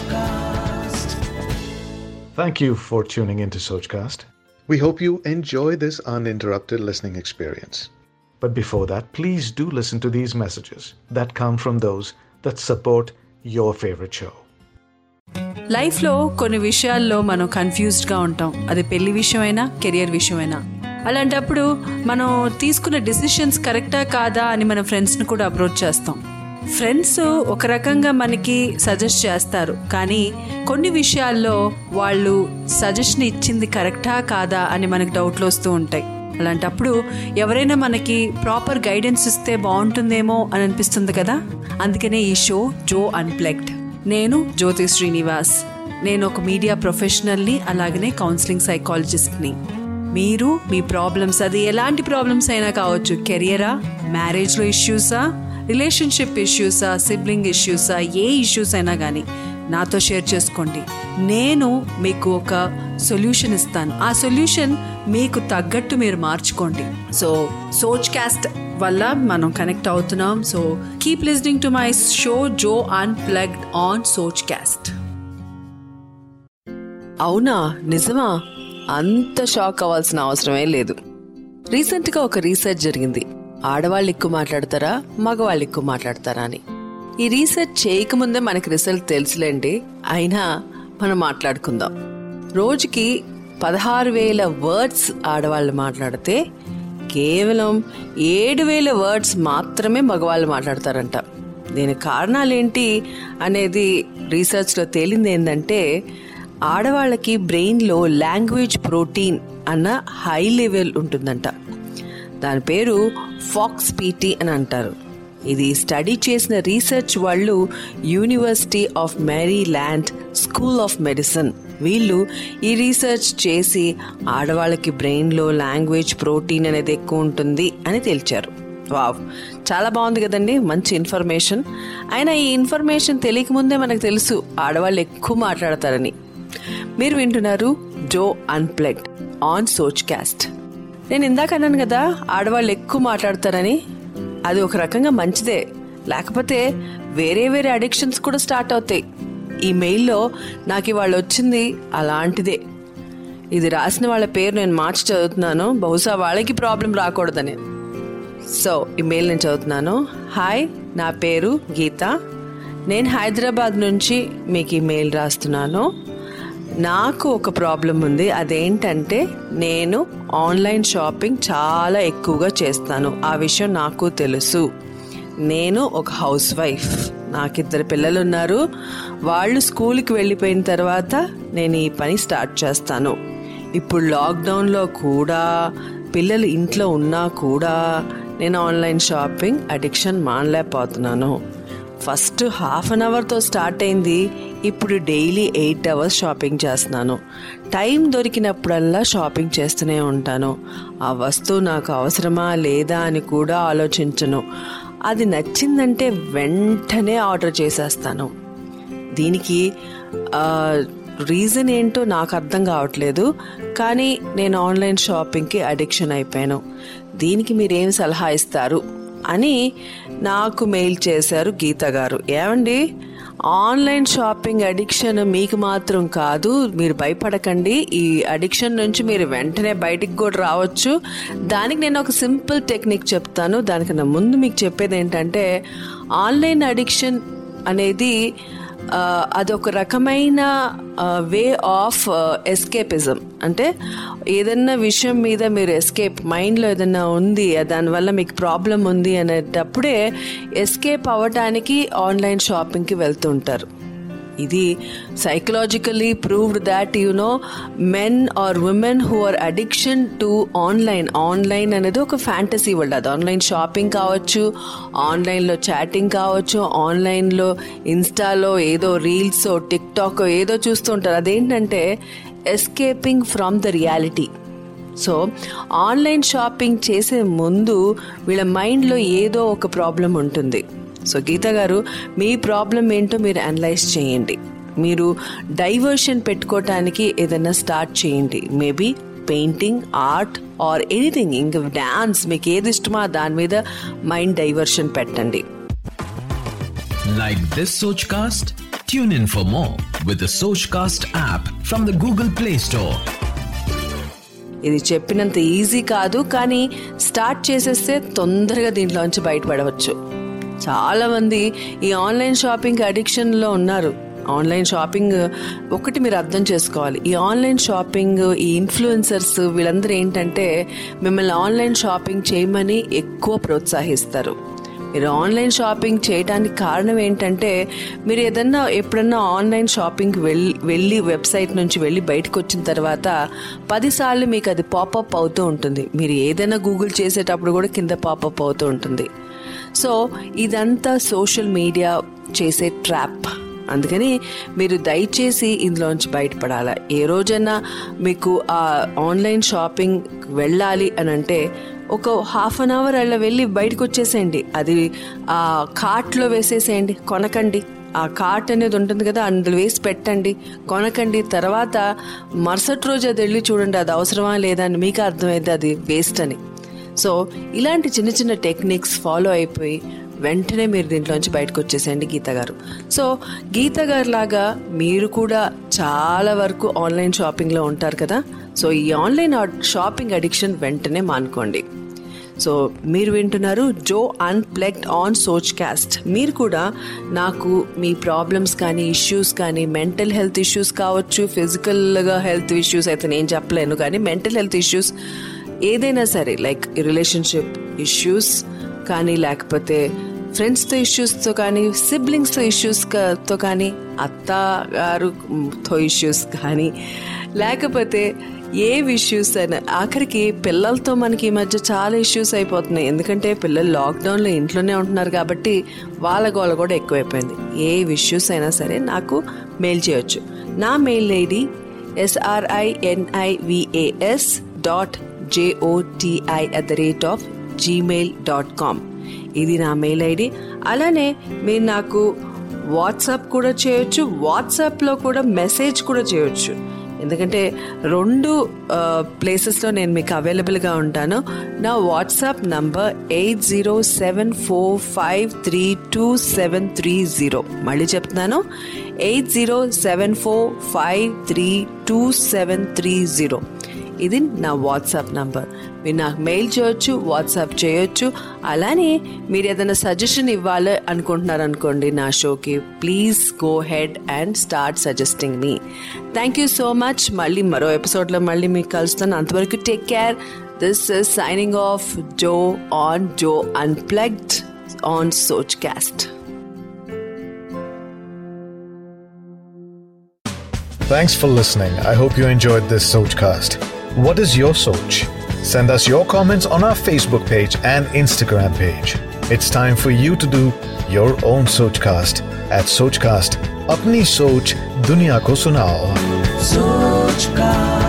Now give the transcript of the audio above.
Sochcast. Thank you for tuning into Sochcast. We hope you enjoy this uninterrupted listening experience. But before that, please do listen to these messages that come from those that support your favorite show. లైఫ్లో కొన్ని విషయాల్లో మనం కన్ఫ్యూజ్డ్గా ఉంటాం అది పెళ్ళి విషయమైనా career విషయమైనా అలాంటప్పుడు మనం తీసుకున్న డిసిషన్స్ కరెక్టా కాదా అని మన ఫ్రెండ్స్ని కూడా అప్రోచ్ చేస్తాం ఫ్రెండ్స్ ఒక రకంగా మనకి సజెస్ట్ చేస్తారు. కానీ కొన్ని విషయాల్లో వాళ్ళు సజెషన్ ఇచ్చింది కరెక్టా కాదా అని మనకు డౌట్లు వస్తూ ఉంటాయి. అలాంటప్పుడు ఎవరైనా మనకి ప్రాపర్ గైడెన్స్ ఇస్తే బాగుంటుందేమో అని అనిపిస్తుంది కదా? అందుకనే ఈ షో జో అన్ప్లెక్డ్ నేను జ్యోతి శ్రీనివాస్. నేను ఒక మీడియా ప్రొఫెషనల్ని అలాగనే కౌన్సిలింగ్ సైకాలజిస్ట్ని మీరు మీ ప్రాబ్లమ్స్ అది ఎలాంటి ప్రాబ్లమ్స్ అయినా కావచ్చు. కెరియరా మ్యారేజ్లో ఇష్యూసా రిలేషన్షిప్ ఇష్యూసా సిబ్లింగ్ ఇష్యూసా ఏ ఇష్యూస్ అయినా కానీ నాతో షేర్ చేసుకోండి. నేను మీకు ఒక సొల్యూషన్ ఇస్తాను. ఆ సొల్యూషన్ మీకు తగ్గట్టు మీరు మార్చుకోండి. సో సోచ్ క్యాస్ట్ వల్ల మనం కనెక్ట్ అవుతున్నాం. So keep listening to my show Jo unplugged on Soch cast అవునా? నిజమా? అంత షాక్ అవ్వాల్సిన అవసరమే లేదు. రీసెంట్గా ఒక రీసెర్చ్ జరిగింది. ఆడవాళ్ళు ఎక్కువ మాట్లాడతారా? మగవాళ్ళు ఎక్కువ మాట్లాడతారా అని. ఈ రీసెర్చ్ చేయకముందే మనకి రిజల్ట్ తెలుసులేండి. అయినా మనం మాట్లాడుకుందాం. రోజుకి పదహారు వేల వర్డ్స్ ఆడవాళ్ళు మాట్లాడితే కేవలం ఏడు వేల వర్డ్స్ మాత్రమే మగవాళ్ళు మాట్లాడతారంట. దీని కారణాలేంటి అనేది రీసెర్చ్లో తేలింది ఏంటంటే ఆడవాళ్ళకి బ్రెయిన్లో లాంగ్వేజ్ ప్రోటీన్ అన్న హై లెవెల్ ఉంటుందంట. దాని పేరు ఫాక్స్ పీటీ అని అంటారు. ఇది స్టడీ చేసిన రీసెర్చ్ వాళ్ళు university of Maryland school of medicine. వీళ్ళు ఈ రీసెర్చ్ చేసి ఆడవాళ్ళకి బ్రెయిన్లో లాంగ్వేజ్ ప్రోటీన్ అనేది ఎక్కువ ఉంటుంది అని తేల్చారు. వావ్! చాలా బాగుంది కదండి మంచి ఇన్ఫర్మేషన్. అయినా ఈ ఇన్ఫర్మేషన్ తెలియకముందే మనకు తెలుసు ఆడవాళ్ళు ఎక్కువ మాట్లాడతారని. మీరు వింటున్నారు జో అన్ప్లెగ్డ్ ఆన్ సోచ్ క్యాస్ట్ నేను ఇందాక అన్నాను కదా ఆడవాళ్ళు ఎక్కువ మాట్లాడతారని. అది ఒక రకంగా మంచిదే. లేకపోతే వేరే వేరే అడిక్షన్స్ కూడా స్టార్ట్ అవుతాయి. ఈ మెయిల్లో నాకు ఇవాళ వచ్చింది అలాంటిదే. ఇది రాసిన వాళ్ళ పేరు నేను మార్చి చదువుతున్నాను. బహుశా వాళ్ళకి ప్రాబ్లం రాకూడదని. సో ఈ మెయిల్ నేను చదువుతున్నాను. హాయ్ నా పేరు గీత. నేను హైదరాబాద్ నుంచి మీకు ఈ మెయిల్ రాస్తున్నాను. నాకు ఒక ప్రాబ్లం ఉంది. అదేంటంటే నేను ఆన్లైన్ షాపింగ్ చాలా ఎక్కువగా చేస్తాను. ఆ విషయం నాకు తెలుసు. నేను ఒక హౌస్ వైఫ్. నాకు ఇద్దరు పిల్లలు ఉన్నారు వాళ్ళు స్కూల్కి వెళ్ళిపోయిన తర్వాత నేను ఈ పని స్టార్ట్ చేస్తాను. ఇప్పుడు లాక్డౌన్లో కూడా పిల్లలు ఇంట్లో ఉన్నా కూడా నేను ఆన్లైన్ షాపింగ్ అడిక్షన్ మానలేకపోతున్నాను. ఫస్ట్ హాఫ్ అన్ అవర్తో స్టార్ట్ అయింది. ఇప్పుడు డైలీ ఎయిట్ అవర్స్ షాపింగ్ చేస్తున్నాను. టైం దొరికినప్పుడల్లా షాపింగ్ చేస్తూనే ఉంటాను. ఆ వస్తువు నాకు అవసరమా లేదా అని కూడా ఆలోచించను. అది నచ్చిందంటే వెంటనే ఆర్డర్ చేసేస్తాను. దీనికి రీజన్ ఏంటో నాకు అర్థం కావట్లేదు. కానీ నేను ఆన్లైన్ షాపింగ్కి అడిక్షన్ అయిపోయాను. దీనికి మీరేం సలహా ఇస్తారు? అని నాకు మెయిల్ చేశారు గీత గారు. ఏమండి? ఆన్లైన్ షాపింగ్ అడిక్షన్ మీకు మాత్రం కాదు మీరు భయపడకండి. ఈ అడిక్షన్ నుంచి మీరు వెంటనే బయటికి కూడా రావచ్చు. దానికి నేను ఒక సింపుల్ టెక్నిక్ చెప్తాను. దానికన్నా ముందు మీకు చెప్పేది ఏంటంటే ఆన్లైన్ అడిక్షన్ అనేది అదొక రకమైన వే ఆఫ్ ఎస్కేపిజం. అంటే ఏదన్నా విషయం మీద మీరు ఎస్కేప్ మైండ్లో ఏదన్నా ఉంది దానివల్ల మీకు ప్రాబ్లం ఉంది అనేటప్పుడే ఎస్కేప్ అవ్వటానికి ఆన్లైన్ షాపింగ్కి వెళ్తుంటారు ఇది psychologically proved that you know men or women who are addiction to online online అనేది ఒక ఫ్యాంటసీ వరల్డ్ అది ఆన్లైన్ షాపింగ్ కావచ్చు ఆన్లైన్లో చాటింగ్ కావచ్చు ఆన్లైన్లో ఇన్స్టాలో ఏదో రీల్స్ టిక్ టాక్ ఏదో చూస్తుంటారు అదేంటంటే escaping from the reality so online shopping చేసే ముందు వీళ్ళ మైండ్లో ఏదో ఒక ప్రాబ్లం ఉంటుంది. సో గీత గారు మీ ప్రాబ్లం ఏంటో మీరు అనలైజ్ చేయండి మీరు డైవర్షన్ పెట్టుకోవటానికి ఏదైనా స్టార్ట్ చేయండి maybe painting art or anything ఇంక డాన్స్ మీకు ఏది ఇష్టమో దాని మీద మైండ్ డైవర్షన్ పెట్టండి Like this Sochcast? Tune in for more with the Sochcast app from the Google Play Store. ఇది చెప్పినంత ఈజీ కాదు కానీ స్టార్ట్ చేసేస్తే తొందరగా దీంట్లోంచి బయటపడవచ్చు చాలా మంది ఈ ఆన్లైన్ షాపింగ్ అడిక్షన్లో ఉన్నారు. ఆన్లైన్ షాపింగ్ ఒకటి మీరు అర్థం చేసుకోవాలి. ఈ ఆన్లైన్ షాపింగ్ ఈ ఇన్ఫ్లుయెన్సర్స్ వీళ్ళందరూ ఏంటంటే మిమ్మల్ని ఆన్లైన్ షాపింగ్ చేయమని ఎక్కువ ప్రోత్సహిస్తారు. మీరు ఆన్లైన్ షాపింగ్ చేయడానికి కారణం ఏంటంటే మీరు ఏదన్నా ఎప్పుడన్నా ఆన్లైన్ షాపింగ్ వెళ్ళి వెళ్ళి వెబ్సైట్ నుంచి వెళ్ళి బయటకు వచ్చిన తర్వాత పదిసార్లు మీకు అది పాపప్ అవుతూ ఉంటుంది. మీరు ఏదైనా గూగుల్ చేసేటప్పుడు కూడా కింద పాపప్ అవుతూ ఉంటుంది. సో ఇదంతా సోషల్ మీడియా చేసే ట్రాప్. అందుకని మీరు దయచేసి ఇందులోంచి బయటపడాలా. ఏ రోజైనా మీకు ఆ ఆన్లైన్ షాపింగ్ వెళ్ళాలి అని అంటే ఒక హాఫ్ అన్ అవర్ అలా వెళ్ళి బయటకు వచ్చేసేయండి అది ఆ కార్ట్లో వేసేసేయండి. కొనకండి. ఆ కార్ట్ అనేది ఉంటుంది కదా అందులో వేసి పెట్టండి. కొనకండి. తర్వాత మరుసటి రోజు అది వెళ్ళి చూడండి అది అవసరమా లేదా అని మీకు అర్థమైంది అది వేస్ట్ అని. సో ఇలాంటి చిన్న చిన్న టెక్నిక్స్ ఫాలో అయిపోయి వెంటనే మీరు దీంట్లోంచి బయటకు వచ్చేసేయండి గీత గారు. సో గీత గారు లాగా మీరు కూడా చాలా వరకు ఆన్లైన్ షాపింగ్లో ఉంటారు కదా? సో ఈ ఆన్లైన్ షాపింగ్ అడిక్షన్ వెంటనే మానుకోండి. సో మీరు వింటున్నారు జో అన్ప్లెక్ట్ ఆన్ సోచ్ క్యాస్ట్ మీరు కూడా నాకు మీ ప్రాబ్లమ్స్ కానీ ఇష్యూస్ కానీ మెంటల్ హెల్త్ ఇష్యూస్ కావచ్చు ఫిజికల్గా హెల్త్ ఇష్యూస్ అయితే నేను చెప్పలేను కానీ మెంటల్ హెల్త్ ఇష్యూస్ ఏదైనా సరే లైక్ రిలేషన్షిప్ ఇష్యూస్ కానీ లేకపోతే ఫ్రెండ్స్తో ఇష్యూస్తో కానీ సిబ్లింగ్స్తో ఇష్యూస్తో కానీ అత్త గారుతో ఇష్యూస్ కానీ లేకపోతే ఏ ఇష్యూస్ అయినా ఆఖరికి పిల్లలతో మనకి ఈ మధ్య చాలా ఇష్యూస్ అయిపోతున్నాయి. ఎందుకంటే పిల్లలు లాక్డౌన్లో ఇంట్లోనే ఉంటున్నారు కాబట్టి వాళ్ళ గోల కూడా ఎక్కువైపోయింది. ఏ ఇష్యూస్ అయినా సరే నాకు మెయిల్ చేయొచ్చు. నా mail ID SRINIVAS dot JOTI at the rate of Gmail dot com ఇది నా మెయిల్ ఐడి అలానే మీరు నాకు వాట్సాప్ కూడా చేయొచ్చు వాట్సాప్లో కూడా మెసేజ్ కూడా చేయొచ్చు. ఎందుకంటే రెండు ప్లేసెస్లో నేను మీకు అవైలబుల్గా ఉంటాను. నా WhatsApp number eight zero seven four five three two seven three zero మళ్ళీ చెప్తున్నాను. Eight zero seven four five three two seven three zero ఇది నా వాట్సాప్ నంబర్. మీరు నాకు మెయిల్ చేయొచ్చు వాట్సాప్ చేయొచ్చు. అలానే మీరు ఏదైనా సజెషన్ ఇవ్వాలి అనుకుంటున్నారనుకోండి నా షోకి please go ahead and start suggesting me. Thank you so much మళ్ళీ మరో ఎపిసోడ్లో మళ్ళీ మీకు కలుస్తాను. అంతవరకు take care this is signing off Jo on Jo unplugged on Soch cast Thanks for listening. I hope you enjoyed this Sochcast. What is your Soch? Send us your comments on our Facebook page and Instagram page. It's time for you to do your own Sochcast at Sochcast. Apni Soch Dunya Ko Sunao. Sochcast.